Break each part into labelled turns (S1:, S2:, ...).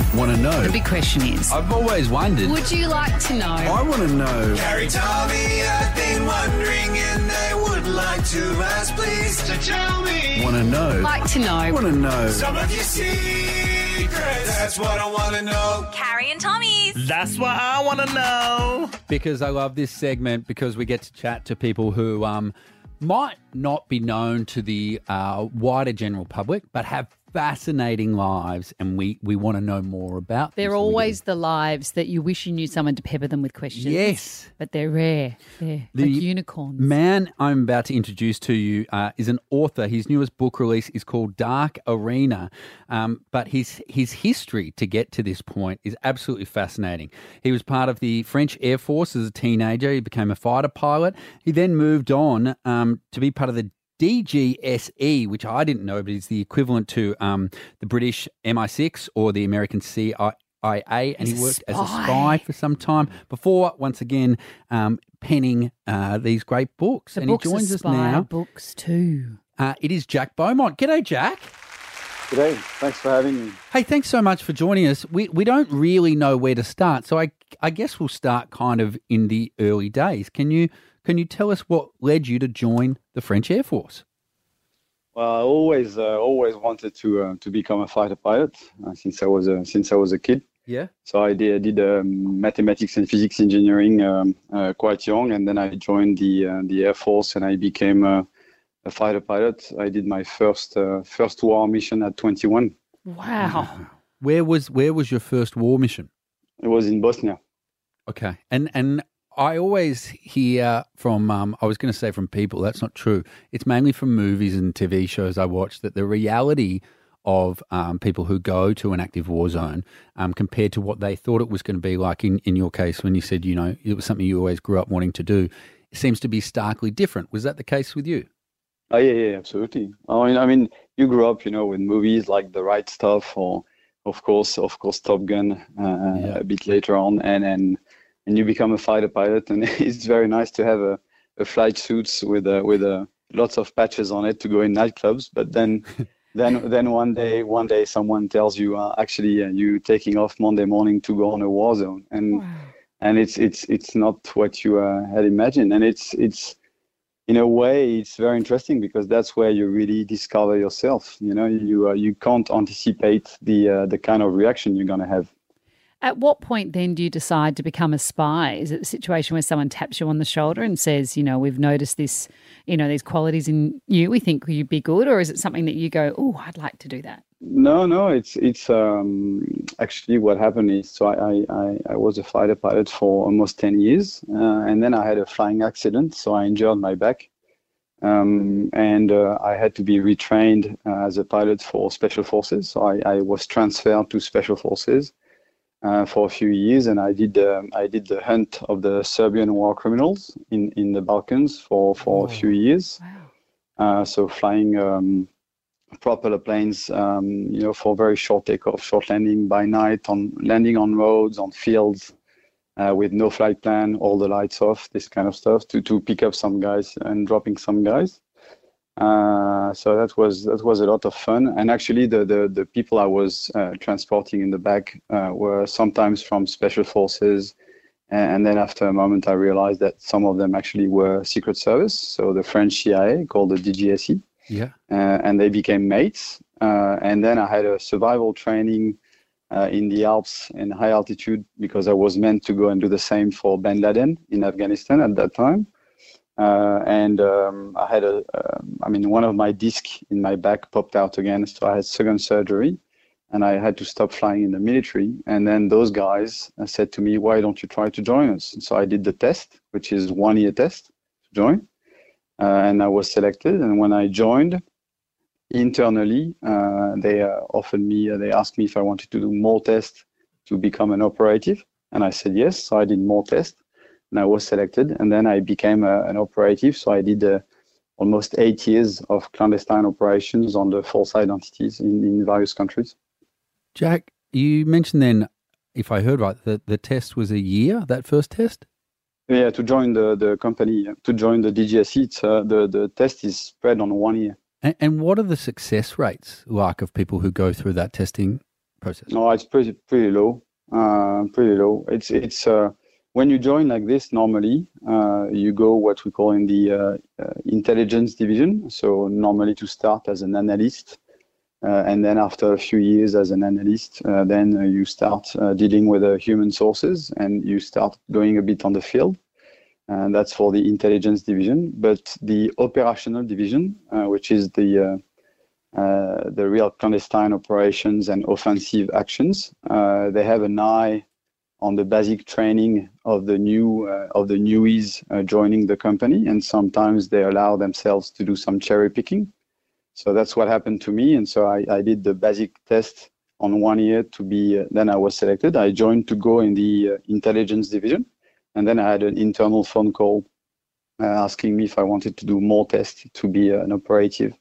S1: I want to know.
S2: The big question is
S1: I've always wondered.
S2: Would you like to know?
S1: I want to know.
S3: Carrie Tommy, I've been wondering and I would like to ask please to tell me
S1: Want to know.
S2: Like to know?
S1: want to know.
S3: some of your secrets. That's what I want to know.
S4: Carrie and Tommy's.
S5: That's what I want to know.
S1: because I love this segment because we get to chat to people who um, might not be known to the uh, wider general public, but have fascinating lives, and we, we want to know more about.
S2: They're
S1: we
S2: always the lives that you wish you knew someone to pepper them with questions.
S1: Yes.
S2: But they're rare. They're
S1: The
S2: like unicorns.
S1: Man, I'm about to introduce to you uh, is an author. His newest book release is called Dark Arena, um, but his his history to get to this point is absolutely fascinating. He was part of the French Air Force as a teenager. He became a fighter pilot. He then moved on um, to be part of the DGSE, which I didn't know, but is the equivalent to um, the British MI6 or the American CIA. And
S2: He's
S1: he
S2: a
S1: worked as a
S2: spy.
S1: spy for some time before, once again, um, penning uh, these great books.
S2: the
S1: and
S2: books
S1: he joins
S2: are
S1: us
S2: spy
S1: now.
S2: books too.
S1: Uh, it is Jack Beaumont. G'day, Jack.
S6: G'day. Thanks for having me.
S1: Hey, thanks so much for joining us. We we don't really know where to start, so I I guess we'll start kind of in the early days. Can you can you tell us what led you to join the French Air Force?
S6: Well, I always uh, always wanted to uh, to become a fighter pilot uh, since I was a since I was a kid.
S1: Yeah.
S6: So I did, did um, mathematics and physics engineering um, uh, quite young, and then I joined the uh, the Air Force and I became a, a fighter pilot. I did my first uh, first war mission at 21.
S2: Wow.
S1: Where was where was your first war mission?
S6: It was in Bosnia.
S1: Okay, and and I always hear from um, I was going to say from people that's not true. It's mainly from movies and TV shows I watch that the reality of um, people who go to an active war zone um, compared to what they thought it was going to be like in, in your case when you said you know it was something you always grew up wanting to do seems to be starkly different. Was that the case with you?
S6: Oh yeah, yeah, absolutely. I mean, I mean, you grew up, you know, with movies like The Right Stuff, or of course, of course, Top Gun uh,
S1: Yeah.
S6: a bit later on, and and and you become a fighter pilot, and it's very nice to have a, a flight suits with a, with a, lots of patches on it to go in nightclubs. But then, then then one day, one day, someone tells you, uh, actually, uh, you taking off Monday morning to go on a war zone, and and it's it's it's not what you uh, had imagined, and it's it's in a way it's very interesting because that's where you really discover yourself. You know, you uh, you can't anticipate the uh, the kind of reaction you're gonna have.
S2: At what point then do you decide to become a spy? Is it a situation where someone taps you on the shoulder and says, you know, we've noticed this, you know, these qualities in you, we think you'd be good? Or is it something that you go, oh, I'd like to do that?
S6: No, no, it's it's um, actually what happened is so I, I, I, was a fighter pilot for almost ten years, uh, and then I had a flying accident, so I injured my back, um, and uh, I had to be retrained uh, as a pilot for special forces. So I, I was transferred to special forces for a few years, and I did um, I did the hunt of the Serbian war criminals in, in the Balkans for for a few years. Uh, so flying. Um, propeller planes, um, you know, for very short takeoff, short landing by night, on landing on roads, on fields, uh, with no flight plan, all the lights off, this kind of stuff, to to pick up some guys and dropping some guys. Uh, so that was that was a lot of fun, and actually the the, the people I was uh, transporting in the back uh, were sometimes from special forces, and then after a moment I realized that some of them actually were Secret Service, so the French CIA called the DGSE
S1: Yeah.
S6: uh, and they became mates. Uh, and then I had a survival training uh, in the Alps in high altitude because I was meant to go and do the same for Bin Laden in Afghanistan at that time. Uh, and um, I had a, um, I mean, one of my discs in my back popped out again, so I had second surgery, and I had to stop flying in the military. And then those guys uh, said to me, "Why don't you try to join us?" And so I did the test, which is one year test to join uh, and I was selected. And when I joined, internally, uh, they uh, offered me, uh, they asked me if I wanted to do more tests to become an operative, and I said yes. So I did more tests, and I was selected. And then I became a, an operative. So I did uh, almost eight years of clandestine operations on the false identities in, in various countries.
S1: Jack, you mentioned then, if I heard right, that the test was a year. That first test.
S6: Yeah, to join the, the company, to join the DGSE, it's, uh, the, the test is spread on one year.
S1: And, and what are the success rates like of people who go through that testing process?
S6: No, it's pretty pretty low. Uh, pretty low. It's it's uh, when you join like this. Normally, uh, you go what we call in the uh, uh, intelligence division. So normally to start as an analyst, uh, and then after a few years as an analyst, then you start dealing with human sources, and you start going a bit on the field. And that's for the intelligence division. But the operational division, which is the uh, the real clandestine operations and offensive actions. Uh, they have an eye on the basic training of the new uh, of the newies uh, joining the company, and sometimes they allow themselves to do some cherry picking. So that's what happened to me, and so I, I did the basic test on one year to be. Uh, then I was selected. I joined to go in the uh, intelligence division, and then I had an internal phone call uh, asking me if I wanted to do more tests to be uh, an operative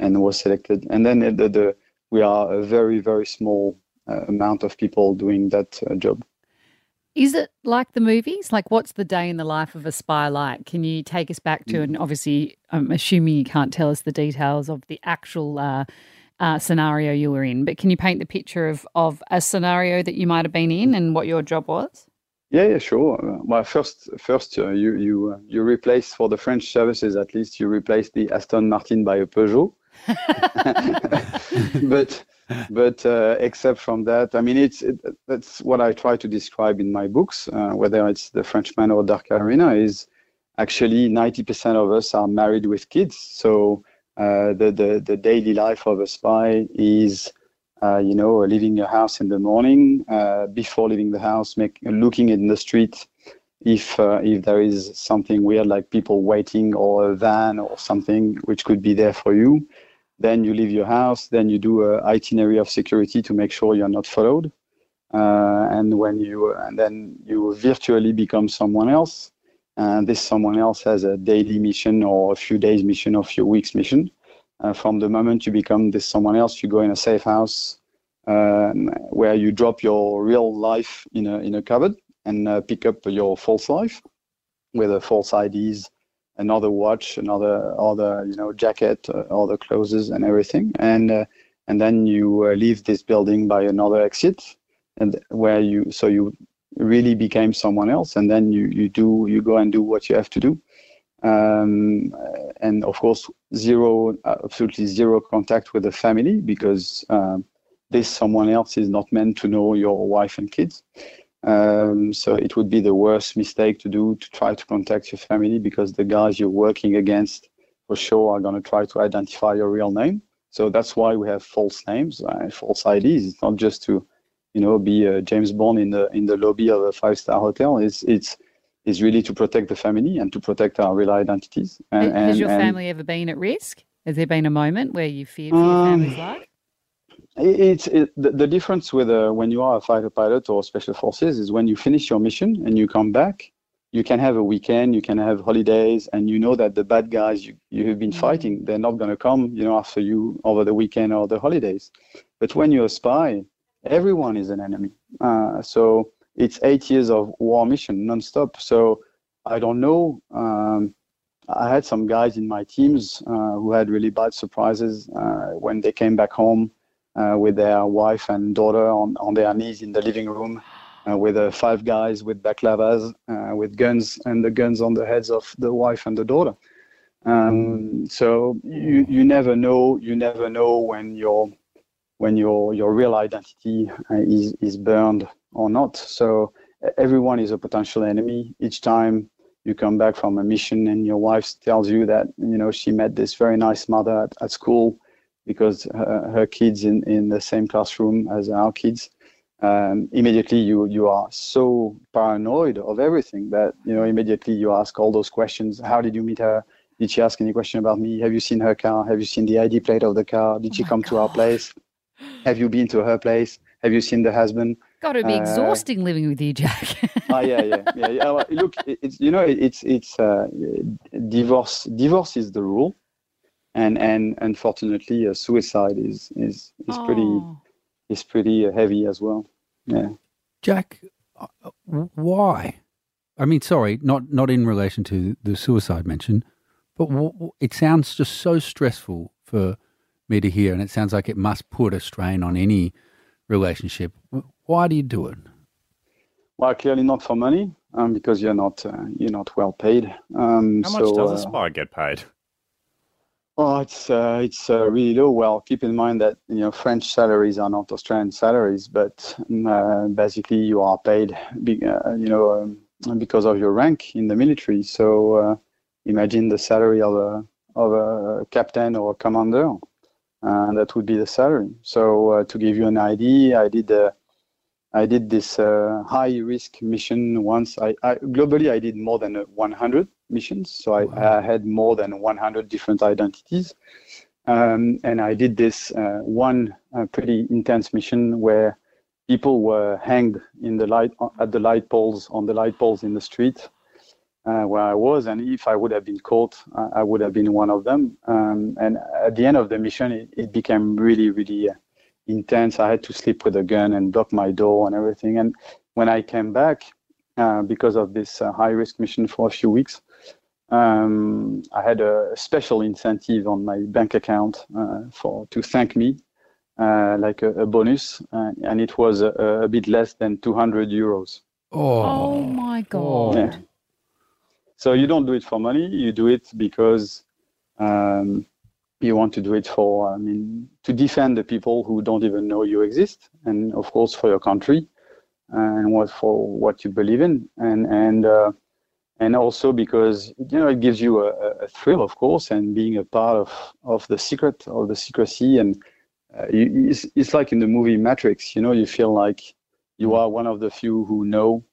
S6: and was selected. And then the, the we are a very very small amount of people doing that job.
S2: Is it like the movies? Like, what's the day in the life of a spy like? Can you take us back to, and obviously, I'm assuming you can't tell us the details of the actual uh, uh, scenario you were in, but can you paint the picture of, of a scenario that you might have been in and what your job was?
S6: Yeah, yeah, sure. Uh, well, first, first uh, you you uh, you replace for the French services at least you replace the Aston Martin by a Peugeot. but but uh, except from that, I mean, it's it, that's what I try to describe in my books. Uh, whether it's the Frenchman or Dark Arena, is actually 90% of us are married with kids. So uh, the, the the daily life of a spy is, uh, you know, leaving your house in the morning, uh, before leaving the house, make, looking in the street if uh, if there is something weird like people waiting or a van or something which could be there for you then you leave your house then you do a itinerary of security to make sure you're not followed. Uh, and when you and then you virtually become someone else. And this someone else has a daily mission or a few days mission or a few weeks mission. Uh, from the moment you become this someone else you go in a safe house um, where you drop your real life in a in a cupboard and uh, pick up your false life with a false IDs, another watch, another other you know jacket, uh, other clothes and everything, and uh, and then you uh, leave this building by another exit, and where you so you really became someone else, and then you you do you go and do what you have to do. Um, and of course, zero, absolutely zero contact with the family because um, this someone else is not meant to know your wife and kids. Um, so it would be the worst mistake to do to try to contact your family because the guys you're working against for sure are going to try to identify your real name. So that's why we have false names, uh, false IDs. It's not just to, you know, be uh, James Bond in the in the lobby of a five star hotel. It's it's is really to protect the family and to protect our real identities. And,
S2: Has
S6: and-
S2: your family ever been at risk? Has there been a moment where you feared for your
S6: Um,
S2: family's life?
S6: It- It's it, the, the difference with uh, when you are a fighter pilot or special forces is when you finish your mission and you come back, you can have a weekend, you can have holidays, and you know that the bad guys you, you have been fighting, they're not going to come, you know, after you over the weekend or the holidays. But when you're a spy, everyone is an enemy. Uh, so it's eight years of war mission nonstop. So I don't know. Um, I had some guys in my teams uh, who had really bad surprises uh, when they came back home with their wife and daughter on, on their knees in the living room uh, with uh, five guys with baklavas, uh, with guns, and the guns on the heads of the wife and the daughter. Um, so you, you never know you never know when your when your your real identity uh, is is burned or not. So everyone is a potential enemy. Each time you come back from a mission and your wife tells you that you know she met this very nice mother at, at school because her, her kids in, in the same classroom as our kids um, immediately you you are so paranoid of everything that you know immediately you ask all those questions. How did you meet her? Did she ask any question about me? Have you seen her car? Have you seen the id plate of the car? Did she
S2: my
S6: come to our place? Have you been to her place? Have you seen the husband?
S2: Got to be
S6: uh,
S2: exhausting living with you, Jack.
S6: ah yeah yeah yeah, yeah. Well, look it's you know it's it's uh, divorce divorce is the rule and and unfortunately uh, suicide is is is pretty
S2: Oh.
S6: is pretty uh, heavy as well yeah
S1: Jack, uh, why? I mean, sorry, not not in relation to the suicide mention, but w- w- it sounds just so stressful for me to hear, and it sounds like it must put a strain on any relationship. Why do you do it?
S6: Well, clearly not for money, um, because you're not uh, you're not well paid. Um,
S4: How much
S6: so,
S4: does a
S6: uh,
S4: spy get paid?
S6: Well, it's uh, it's uh, really low. Well, keep in mind that you know French salaries are not Australian salaries, but um, uh, basically you are paid, be, uh, you know, um, because of your rank in the military. So uh, imagine the salary of a of a captain or a commander, and that would be the salary. So uh, to give you an idea, I did uh, I did this uh, high risk mission once. I, I globally I did more than uh, 100 missions, so I, I had more than 100 different identities, um, and I did this uh, one uh, pretty intense mission where people were hanged in the light at the light poles on the light poles in the street uh, where I was, and if I would have been caught, uh, I would have been one of them. Um, and at the end of the mission, it, it became really, really uh, intense. I had to sleep with a gun and block my door and everything. And when I came back, uh, because of this uh, high risk mission for a few weeks, um, I had a special incentive on my bank account uh, for to thank me, uh, like a, a bonus, uh, and it was a, a bit less than 200 euros.
S2: Oh my God.
S6: Yeah. So you don't do it for money. You do it because um, you want to do it for, I mean, to defend the people who don't even know you exist, and of course for your country, and what for what you believe in, and and uh, and also because you know it gives you a, a thrill, of course, and being a part of of the secret of the secrecy, and uh, you, it's, it's like in the movie Matrix. You know, you feel like you are one of the few who know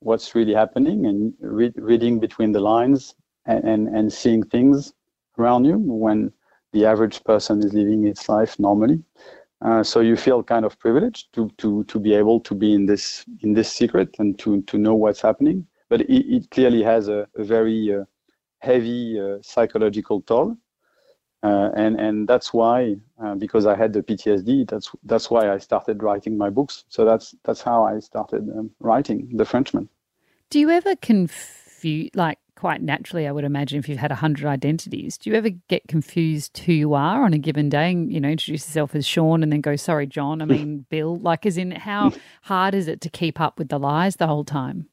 S6: what's really happening and re- reading between the lines and, and, and seeing things around you when the average person is living its life normally. Uh, so you feel kind of privileged to, to, to be able to be in this in this secret and to, to know what's happening. But it, it clearly has a, a very uh, heavy uh, psychological toll. Uh, and and that's why uh, because I had the PTSD that's that's why I started writing my books so that's that's how I started um, writing The Frenchman.
S2: Do you ever confuse, like quite naturally, I would imagine, if you've had 100 identities, do you ever get confused who you are on a given day and, you know, introduce yourself as Sean and then go, sorry, John, I mean, Bill? Like, as in, how hard is it to keep up with the lies the whole time?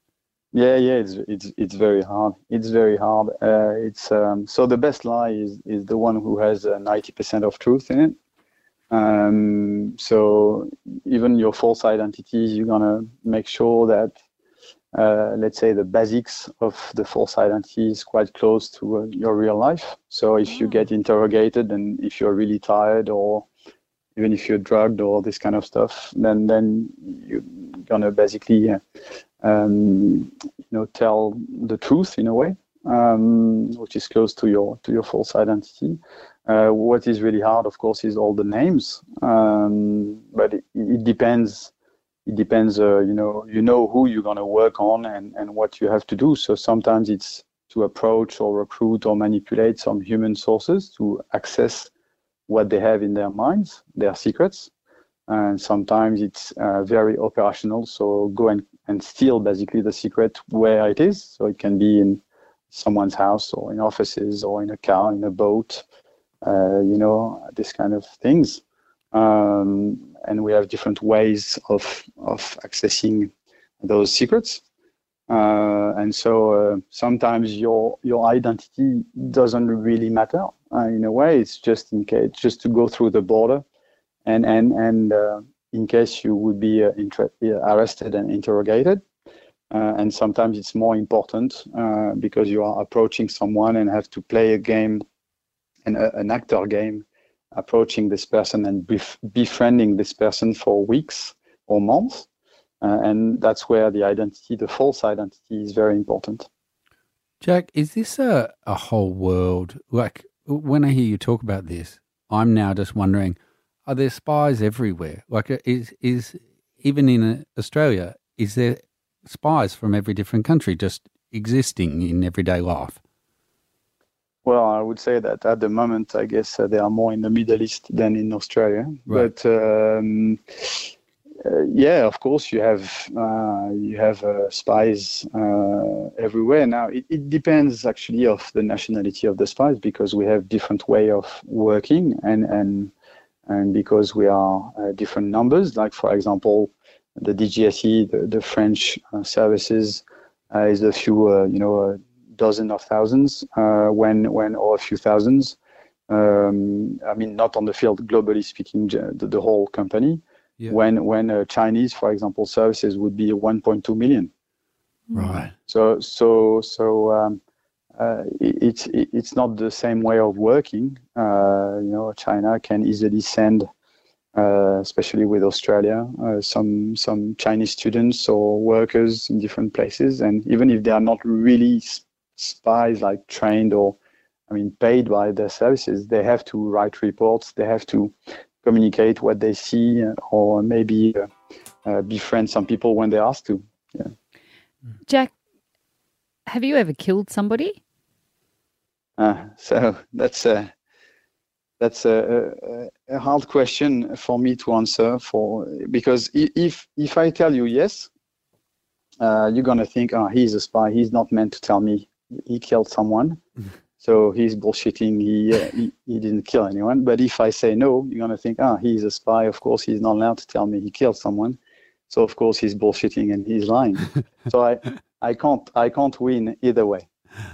S6: Yeah, yeah, it's it's it's very hard. It's very hard. Uh, it's um, so the best lie is is the one who has ninety percent of truth in it. Um, so even your false identities, you're gonna make sure that uh, let's say the basics of the false identity is quite close to uh, your real life. So if you get interrogated and if you're really tired or even if you're drugged or this kind of stuff, then then you're gonna basically uh, um, you know tell the truth in a way, um, which is close to your to your false identity. Uh, what is really hard, of course, is all the names, um, but it, it depends it depends uh, you know you know who you're going to work on and, and what you have to do. So sometimes it's to approach or recruit or manipulate some human sources to access what they have in their minds their secrets. And sometimes it's uh, very operational. So go and, and steal basically the secret where it is. So it can be in someone's house or in offices or in a car in a boat uh, you know this kind of things um, and we have different ways of of accessing those secrets. Uh, and so uh, sometimes your your identity doesn't really matter uh, in a way. It's just in case just to go through the border, and and and uh, in case you would be uh, inter- arrested and interrogated. Uh, and sometimes it's more important because you are approaching someone and have to play a game, an actor game approaching this person and bef- befriending this person for weeks or months. Uh, and that's where the identity, the false identity, is very important.
S1: Jack, is this a, a whole world? Like, when I hear you talk about this, I'm now just wondering are there spies everywhere? Like, uh, is, is even in uh, Australia, is there spies from every different country just existing in everyday life?
S6: Well, I would say that at the moment, I guess uh, they are more in the Middle East than in Australia.
S1: Right.
S6: But um, uh, yeah, of course, you have uh, you have uh, spies uh, everywhere. Now, it, it depends actually of the nationality of the spies because we have different way of working, and and and because we are uh, different numbers. Like for example, the DGSE, the, the French uh, services, uh, is a few, uh, you know, dozen of thousands, uh, when when or a few thousands. Um, I mean, not on the field, globally speaking, the, the whole company.
S1: Yeah.
S6: When when uh, Chinese, for example, services would be 1.2 million.
S1: Right.
S6: So so so um, uh, it- it's it's not the same way of working. Uh, you know, China can easily send, uh, especially with Australia, uh, some some Chinese students or workers in different places, and even if they are not really spies, like trained or, I mean, paid by their services, they have to write reports. They have to communicate what they see, uh, or maybe uh, uh, befriend some people when they're asked to.
S2: Jack, have you ever killed somebody?
S6: Uh, so that's a that's a, a, a hard question for me to answer for because if if I tell you yes, uh, you're gonna think, oh, he's a spy. He's not meant to tell me he killed someone, so he's bullshitting. He, uh, he he didn't kill anyone. But if I say no, you're gonna think, oh, he's a spy. Of course, he's not allowed to tell me he killed someone. So of course he's bullshitting and he's lying. so I I can't I can't win either way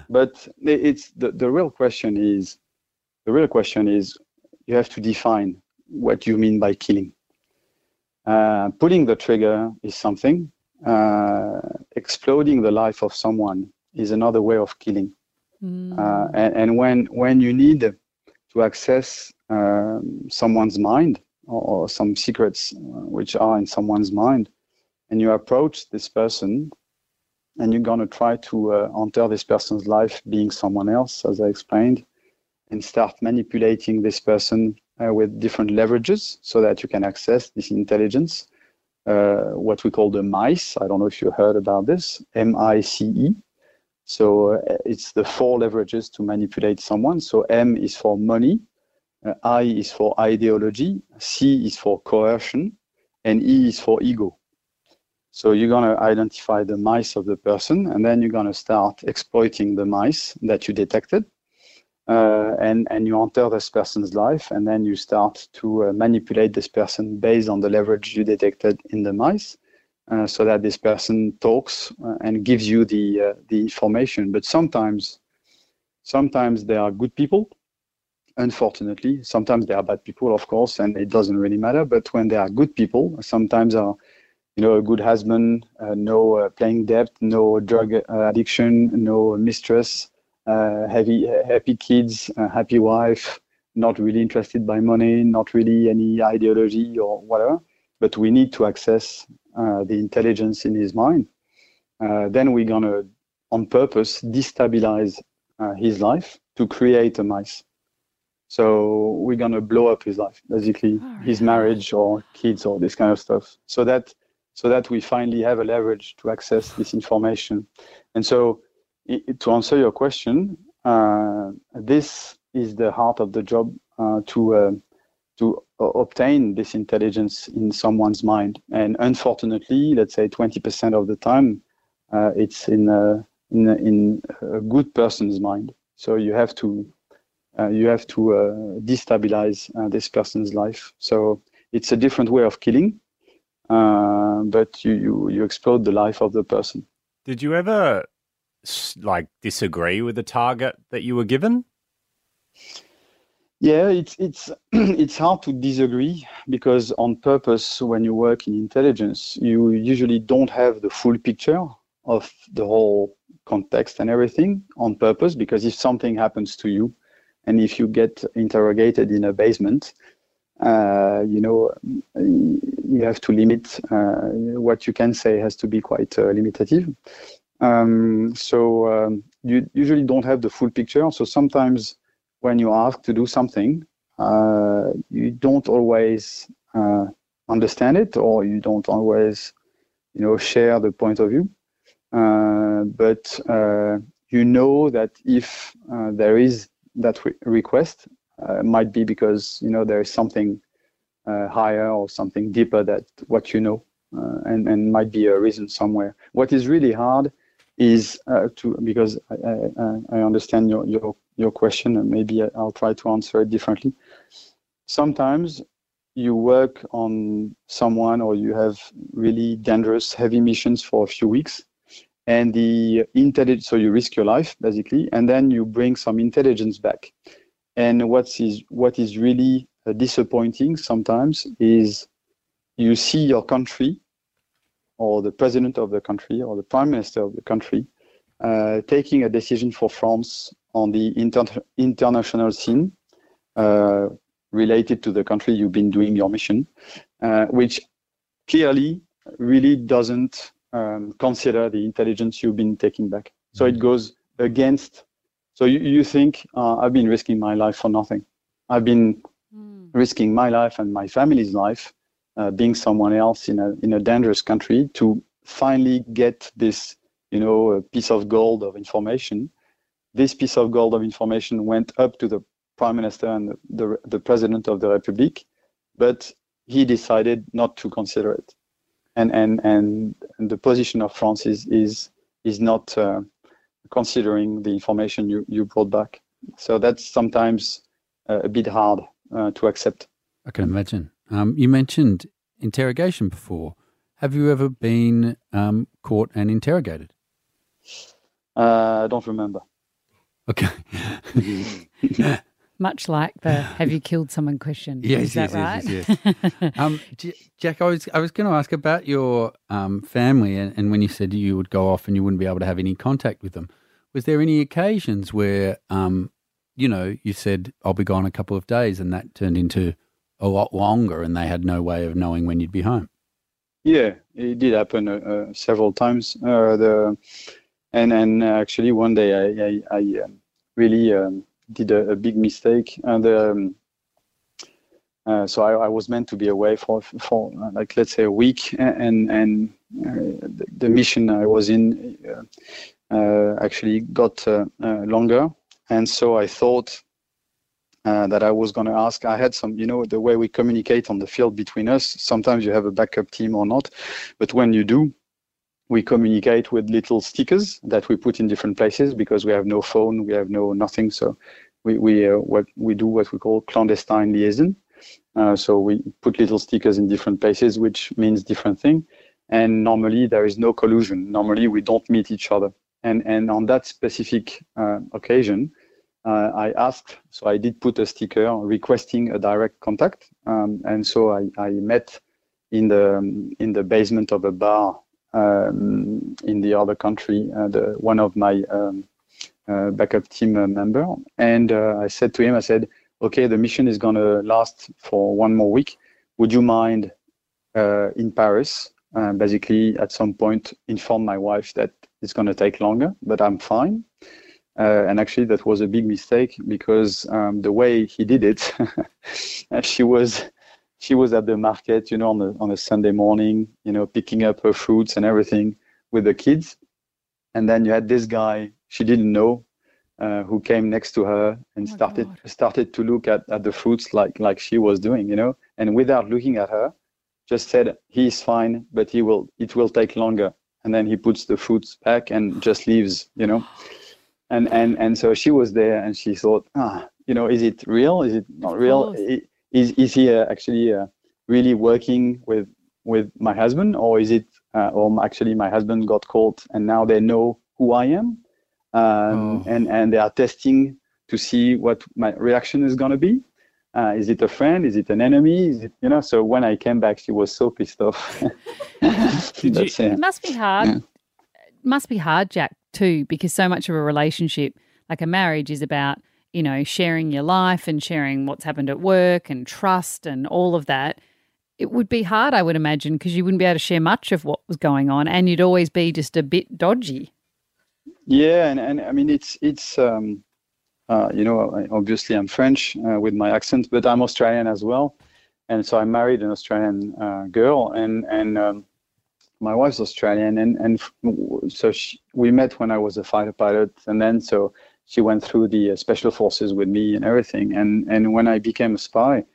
S6: but it's the, the real question is the real question is you have to define what you mean by killing uh, pulling the trigger is something uh, exploding the life of someone is another way of killing uh, and, and when when you need to access um, someone's mind or, or some secrets uh, which are in someone's mind and you approach this person and you're going to try to uh, enter this person's life being someone else, as I explained, and start manipulating this person uh, with different leverages so that you can access this intelligence, uh, what we call the MICE. I don't know if you heard about this, M I C E. So uh, it's the four leverages to manipulate someone. So M is for money, uh, I is for ideology, C is for coercion, and E is for ego. So you're going to identify the mice of the person, and then you're going to start exploiting the mice that you detected. Uh, and, and you enter this person's life, and then you start to uh, manipulate this person based on the leverage you detected in the mice, so that this person talks uh, and gives you the, uh, the information. But sometimes, sometimes they are good people, unfortunately. Sometimes they are bad people, of course, and it doesn't really matter. But when they are good people, sometimes are you know, a good husband, uh, no uh, playing debt, no drug uh, addiction, no mistress, uh, heavy, happy kids, uh, happy wife, not really interested by money, not really any ideology or whatever. But we need to access uh, the intelligence in his mind. Uh, then we're gonna, on purpose, destabilize uh, his life to create a mice. So we're gonna blow up his life, basically, his marriage or kids or this kind of stuff. So that so that we finally have a leverage to access this information. And so, to answer your question, uh, this is the heart of the job uh, to uh, to obtain this intelligence in someone's mind. And unfortunately, let's say 20% of the time, uh, it's in a, in a, in a good person's mind. So you have to uh, you have to uh, destabilize uh, this person's life. So it's a different way of killing uh, but you, you you explode the life of the person.
S4: Did you ever like disagree with the target that you were given?
S6: Yeah, it's it's it's hard to disagree because on purpose, when you work in intelligence, you usually don't have the full picture of the whole context and everything on purpose. Because if something happens to you, and if you get interrogated in a basement, uh, you know, you have to limit uh, what you can say has to be quite uh, limitative. Um, so um, you usually don't have the full picture. So sometimes when you ask to do something, uh, you don't always uh, understand it, or you don't always, you know, share the point of view. Uh, but uh, you know that if uh, there is that re- request, uh, might be because you know there is something higher or something deeper that what you know, and and might be a reason somewhere. What is really hard is to because I, I, I understand your your your question and maybe I'll try to answer it differently. Sometimes you work on someone or you have really dangerous, heavy missions for a few weeks, and the intelligence, so you risk your life basically, and then you bring some intelligence back. And what is what is really uh, disappointing sometimes is you see your country or the president of the country or the prime minister of the country taking a decision for France on the inter- international scene uh, related to the country you've been doing your mission, uh, which clearly really doesn't um, consider the intelligence you've been taking back. So it goes against. So you, you think uh, I've been risking my life for nothing. I've been risking my life and my family's life, uh, being someone else in a in a dangerous country to finally get this, you know, a piece of gold of information. This piece of gold of information went up to the prime minister and the, the, president of the republic, but he decided not to consider it. And, and, and, and the position of France is, is, is not uh, considering the information you, you brought back. So that's sometimes uh, a bit hard uh, to accept.
S1: I can imagine. Um, you mentioned interrogation before. Have you ever been um, caught and interrogated?
S6: Uh, I don't remember.
S1: Okay.
S2: Much like the "Have you killed someone?" question.
S1: Yes,
S2: Is that
S1: yes,
S2: right?
S1: yes, yes, yes. um, J- Jack, I was I was going to ask about your um, family, and, and when you said you would go off and you wouldn't be able to have any contact with them, was there any occasions where, um, you know, you said I'll be gone a couple of days, and that turned into a lot longer, and they had no way of knowing when you'd be home?
S6: Yeah, it did happen uh, uh, several times. Uh, the and and actually one day I I, I um, really um, did a, a big mistake and. Um, uh, so I, I was meant to be away for for uh, like let's say a week, and and uh, the, the mission I was in uh, uh, actually got uh, uh, longer, and so I thought uh, that I was going to ask. I had some, you know, the way we communicate on the field between us. Sometimes you have a backup team or not, but when you do, we communicate with little stickers that we put in different places because we have no phone, we have no nothing. So we we uh, what we do what we call clandestine liaison. Uh, so we put little stickers in different places, which means different thing. And normally there is no collusion. Normally we don't meet each other. And and on that specific uh, occasion, uh, I asked, so I did put a sticker requesting a direct contact, um, and so I, I met in the in the basement of a bar um, in the other country, uh, the, one of my um, uh, backup team uh, member, and uh, I said to him, I said, okay, the mission is gonna last for one more week. Would you mind uh, in Paris? Basically, at some point, inform my wife that it's gonna take longer, but I'm fine. Uh, and actually, that was a big mistake because um, the way he did it, she was she was at the market, you know, on a, on a Sunday morning, you know, picking up her fruits and everything with the kids. And then you had this guy she didn't know uh, who came next to her and
S2: Oh
S6: started
S2: God.
S6: started to look at, at the fruits like like she was doing, you know, and without looking at her, just said he's fine, but he will it will take longer. And then he puts the fruits back and just leaves, you know. And and and so she was there and she thought, ah, you know, is it real? Is it not real?
S2: course.
S6: I- Is is he uh, actually uh, really working with with my husband, or is it, uh, or actually my husband got caught and now they know who I am, um,
S1: Oh.
S6: and and they are testing to see what my reaction is gonna be. Uh, is it a friend? Is it an enemy? Is it you know? So when I came back, she was so pissed off.
S1: Did
S6: That's
S1: you-
S6: it.
S2: It must be hard.
S6: Yeah.
S2: It must be hard, Jack, too, because so much of a relationship, like a marriage, is about, you know, sharing your life and sharing what's happened at work and trust and all of that. It would be hard, I would imagine, because you wouldn't be able to share much of what was going on and you'd always be just a bit dodgy.
S6: Yeah, and, and I mean it's it's um, uh, you know obviously I'm French uh, with my accent, but I'm Australian as well, and so I married an Australian uh, girl, and and um, my wife's Australian, and and so she, we met when I was a fighter pilot, and then so she went through the uh, special forces with me and everything, and and when I became a spy,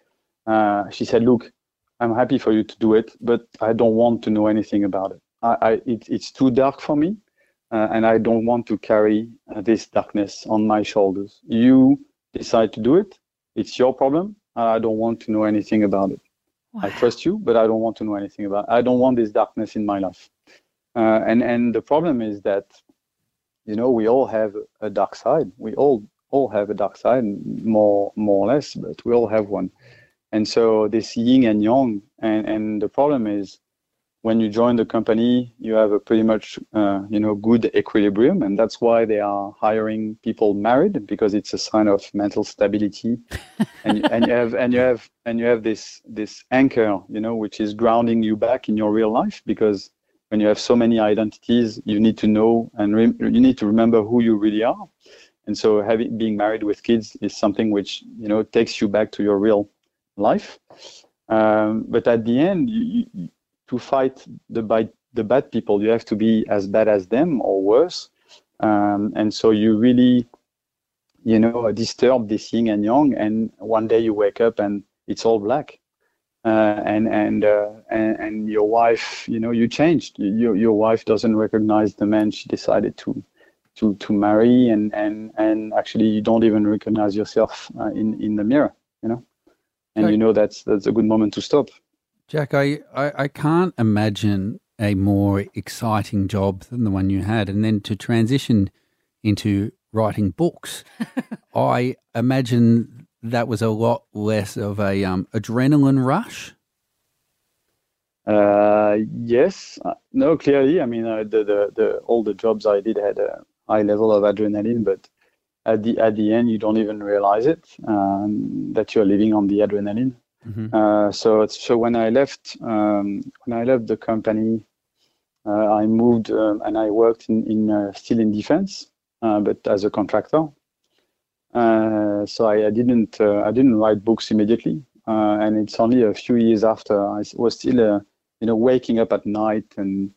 S6: uh, she said, look, I'm happy for you to do it, but I don't want to know anything about it. I, I it, it's too dark for me uh, and I don't want to carry uh, this darkness on my shoulders. You decide to do it; it's your problem. I don't want to know anything about it. I trust you, but I don't want to know anything about. It. I don't want this darkness in my life. Uh, and and the problem is that, you know, we all have a dark side. We all all have a dark side, more more or less, but we all have one. And so this yin and yang, and and the problem is when you join the company, you have a pretty much uh, you know good equilibrium, and that's why they are hiring people married because it's a sign of mental stability, and and you have and you have and you have this this anchor, you know, which is grounding you back in your real life because when you have so many identities, you need to know and re- you need to remember who you really are, and so having being married with kids is something which you know takes you back to your real life. Um, but at the end, you, you, to fight the bad, the bad people, you have to be as bad as them or worse. Um, and so you really, you know, disturb this yin and yang. And one day you wake up and it's all black. Uh, and and, uh, and and your wife, you know, you changed. Your your wife doesn't recognize the man she decided to to to marry, and and and actually you don't even recognize yourself uh, in in the mirror, you know. And you know that's that's a good moment to stop.
S1: Jack, I, I, I can't imagine a more exciting job than the one you had. And then to transition into writing books, I imagine that was a lot less of a um, adrenaline rush.
S6: Uh, yes, uh, no, clearly. I mean, uh, the, the the all the jobs I did had a high level of adrenaline, but at the at the end, you don't even realize it um, that you're living on the adrenaline.
S1: Mm-hmm.
S6: Uh, so so when I left um, when I left the company, uh, I moved um, and I worked in, in uh, still in defense, uh, but as a contractor. Uh, so I, I didn't uh, I didn't write books immediately, and it's only a few years after I was still you know waking up at night and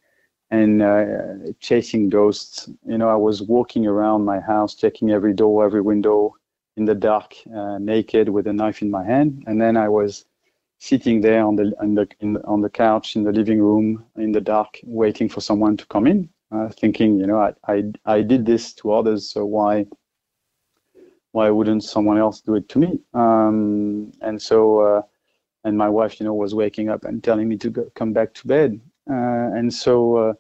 S6: and chasing ghosts. You know I was walking around my house, checking every door, every window in the dark, uh, naked with a knife in my hand, and then I was sitting there on the on the, in, on the couch in the living room in the dark, waiting for someone to come in, uh, thinking, you know, I, I I did this to others, so why why wouldn't someone else do it to me? Um, and so, uh, and my wife, you know, was waking up and telling me to go, come back to bed, uh, and so uh,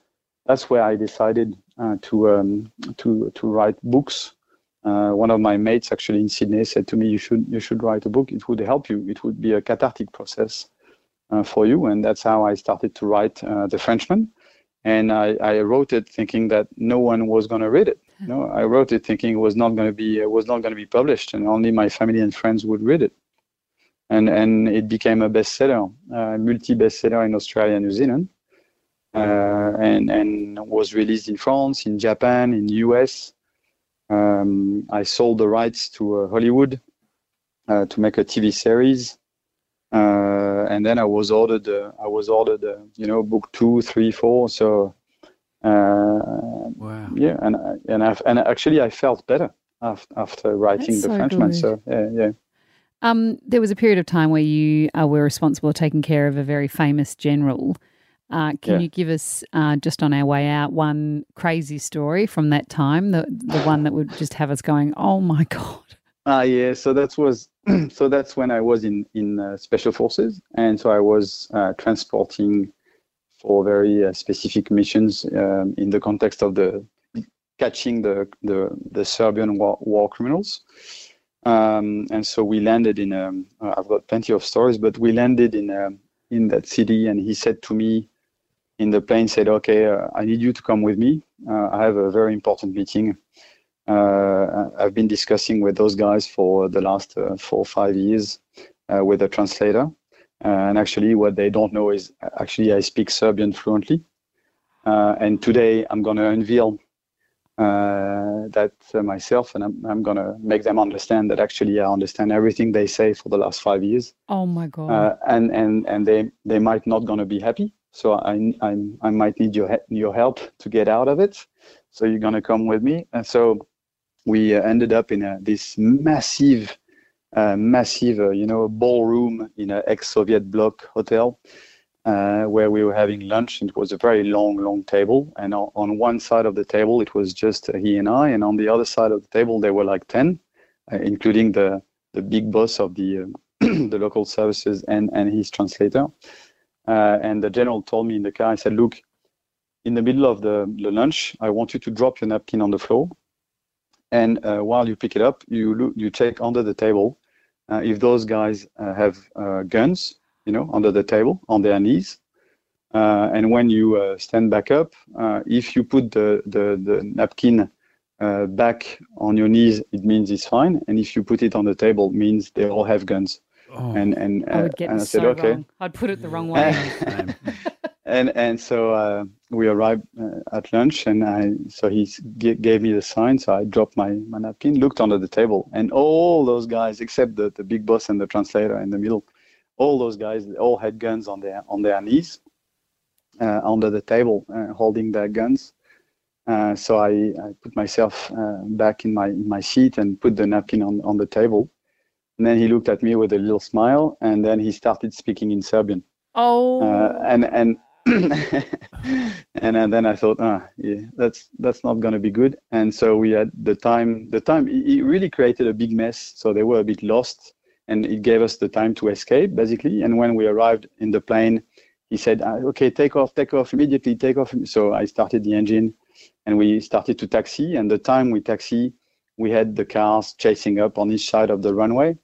S6: that's where I decided uh, to um, to to write books. Uh, one of my mates actually in Sydney said to me, "You should you should write a book. It would help you. It would be a cathartic process uh, for you." And that's how I started to write The Frenchman. And I, I wrote it thinking that no one was going to read it. No, I wrote it thinking it was not going to be was not going to be published, and only my family and friends would read it. And and it became a bestseller, a multi bestseller in Australia and New Zealand, uh, and and was released in France, in Japan, in US. Um, I sold the rights to uh, Hollywood uh, to make a TV series, uh, and then I was ordered. I was ordered, you know, book two, three, four. So, uh. Yeah, and and I and actually I felt better after, after writing
S2: That's
S6: the
S2: so
S6: Frenchman.
S2: good.
S6: So yeah, yeah.
S2: Um, there was a period of time where you uh, were responsible for taking care of a very famous general. Uh, can
S6: Yeah.
S2: you give us, uh, just on our way out, one crazy story from that time? The the one that would just have us going, "Oh my god!"
S6: Ah, yeah. So that was so that's when I was in in uh, special forces, and so I was uh, transporting for very uh, specific missions um, in the context of the catching the the, the Serbian war, war criminals. Um, and so we landed in. Um, uh, I've got plenty of stories, but we landed in um, in that city, and he said to me in the plane, said, "Okay, uh, I need you to come with me. Uh, I have a very important meeting." Uh, I've been discussing with those guys for the last uh, four or five years uh, with a translator. And actually, what they don't know is actually I speak Serbian fluently. And today I'm going to unveil uh, that uh, myself, and I'm, I'm going to make them understand that actually I understand everything they say for the last five years.
S2: Oh my god!
S6: Uh, and and and they they might not going to be happy. So I I I might need your your help to get out of it. So you're going to come with me. And so we uh, ended up in a, this massive, uh, massive, uh, you know, ballroom in an ex-Soviet bloc hotel, uh, where we were having lunch. It was a very long, long table, and on, on one side of the table it was just he and I, and on the other side of the table there were like ten, uh, including the the big boss of the uh, the local services and and his translator. Uh, and the general told me in the car, I said, look, in the middle of the, the lunch, I want you to drop your napkin on the floor. And uh, while you pick it up, you you check under the table if those guys have guns, you know, under the table on their knees. Uh, and when you uh, stand back up, uh, if you put the, the, the napkin uh, back on your knees, it means it's fine. And if you put it on the table, it means they all have guns. And and,
S2: I
S6: uh,
S2: would get
S6: and I
S2: this
S6: said,
S2: so
S6: okay.
S2: wrong. I'd put it the wrong way.
S6: and and so uh, we arrived uh, at lunch, and I so he s- g- gave me the sign, so I dropped my, my napkin, looked under the table, and all those guys, except the, the big boss and the translator in the middle, all those guys, all had guns on their on their knees, uh, under the table, uh, holding their guns. Uh, so I, I put myself uh, back in my in my seat and put the napkin on, on the table. And then he looked at me with a little smile, and then he started speaking in Serbian
S2: Oh,
S6: uh, and and and, and then I thought, ah, yeah, that's that's not going to be good. And so we had the time. The time it really created a big mess. So they were a bit lost, and it gave us the time to escape, basically. And when we arrived in the plane, he said, ah, "Okay, take off, take off immediately, take off." So I started the engine, and we started to taxi. And the time we taxi, we had the cars chasing up on each side of the runway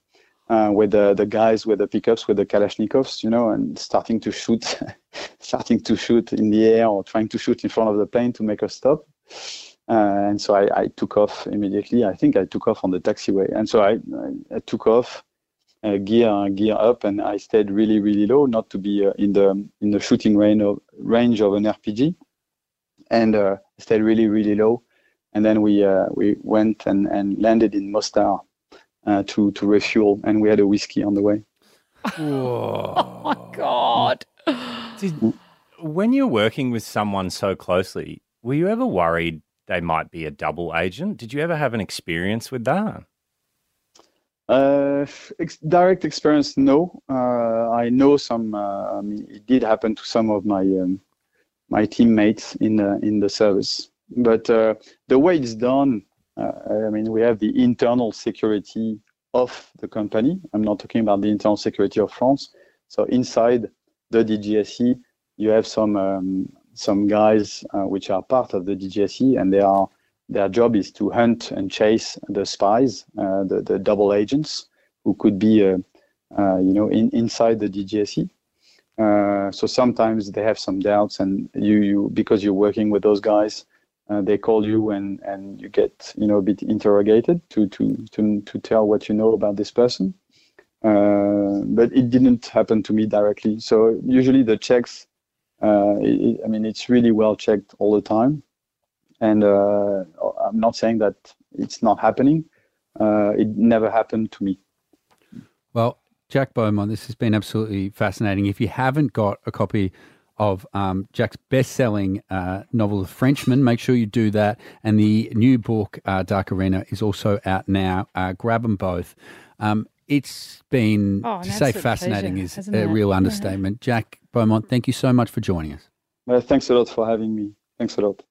S6: uh, with the, the guys with the pickups with the Kalashnikovs, you know, and starting to shoot, starting to shoot in the air or trying to shoot in front of the plane to make us stop. Uh, and so I, I took off immediately. I think I took off on the taxiway, and so I, I, I took off, uh, gear gear up, and I stayed really really low, not to be uh, in the in the shooting range of range of an RPG, and uh, stayed really really low. And then we uh, we went and, and landed in Mostar uh, to to refuel, and we had a whiskey on the way.
S2: oh my God.
S4: Did, when you're working with someone so closely, were you ever worried they might be a double agent? Did you ever have an experience with that?
S6: Uh, ex- direct experience, no. Uh, I know some. Uh, I mean, it did happen to some of my um, my teammates in the in the service, but uh, the way it's done, uh, I mean, we have the internal security of the company. I'm not talking about the internal security of France. So inside the DGSE, you have some um, some guys which are part of the DGSE, and they are their job is to hunt and chase the spies, uh, the the double agents who could be, uh, uh, you know, in, inside the DGSE. Uh, so sometimes they have some doubts, and you you because you're working with those guys, uh, they call you and and you get you know a bit interrogated to to to to tell what you know about this person. Uh, but it didn't happen to me directly. So usually the checks, it, I mean, it's really well checked all the time. And uh, I'm not saying that it's not happening. Uh, it never happened to me.
S1: Well, Jack Beaumont, this has been absolutely fascinating. If you haven't got a copy of um, Jack's best-selling uh, novel, The Frenchman, make sure you do that. And the new book, uh, Dark Arena, is also out now. Uh, grab them both. Um, it's been
S2: Oh,
S1: to say fascinating
S2: pleasure,
S1: is a
S2: it?
S1: real
S2: Yeah.
S1: understatement. Jack Beaumont, thank you so much for joining us.
S6: Uh, thanks a lot for having me. Thanks a lot.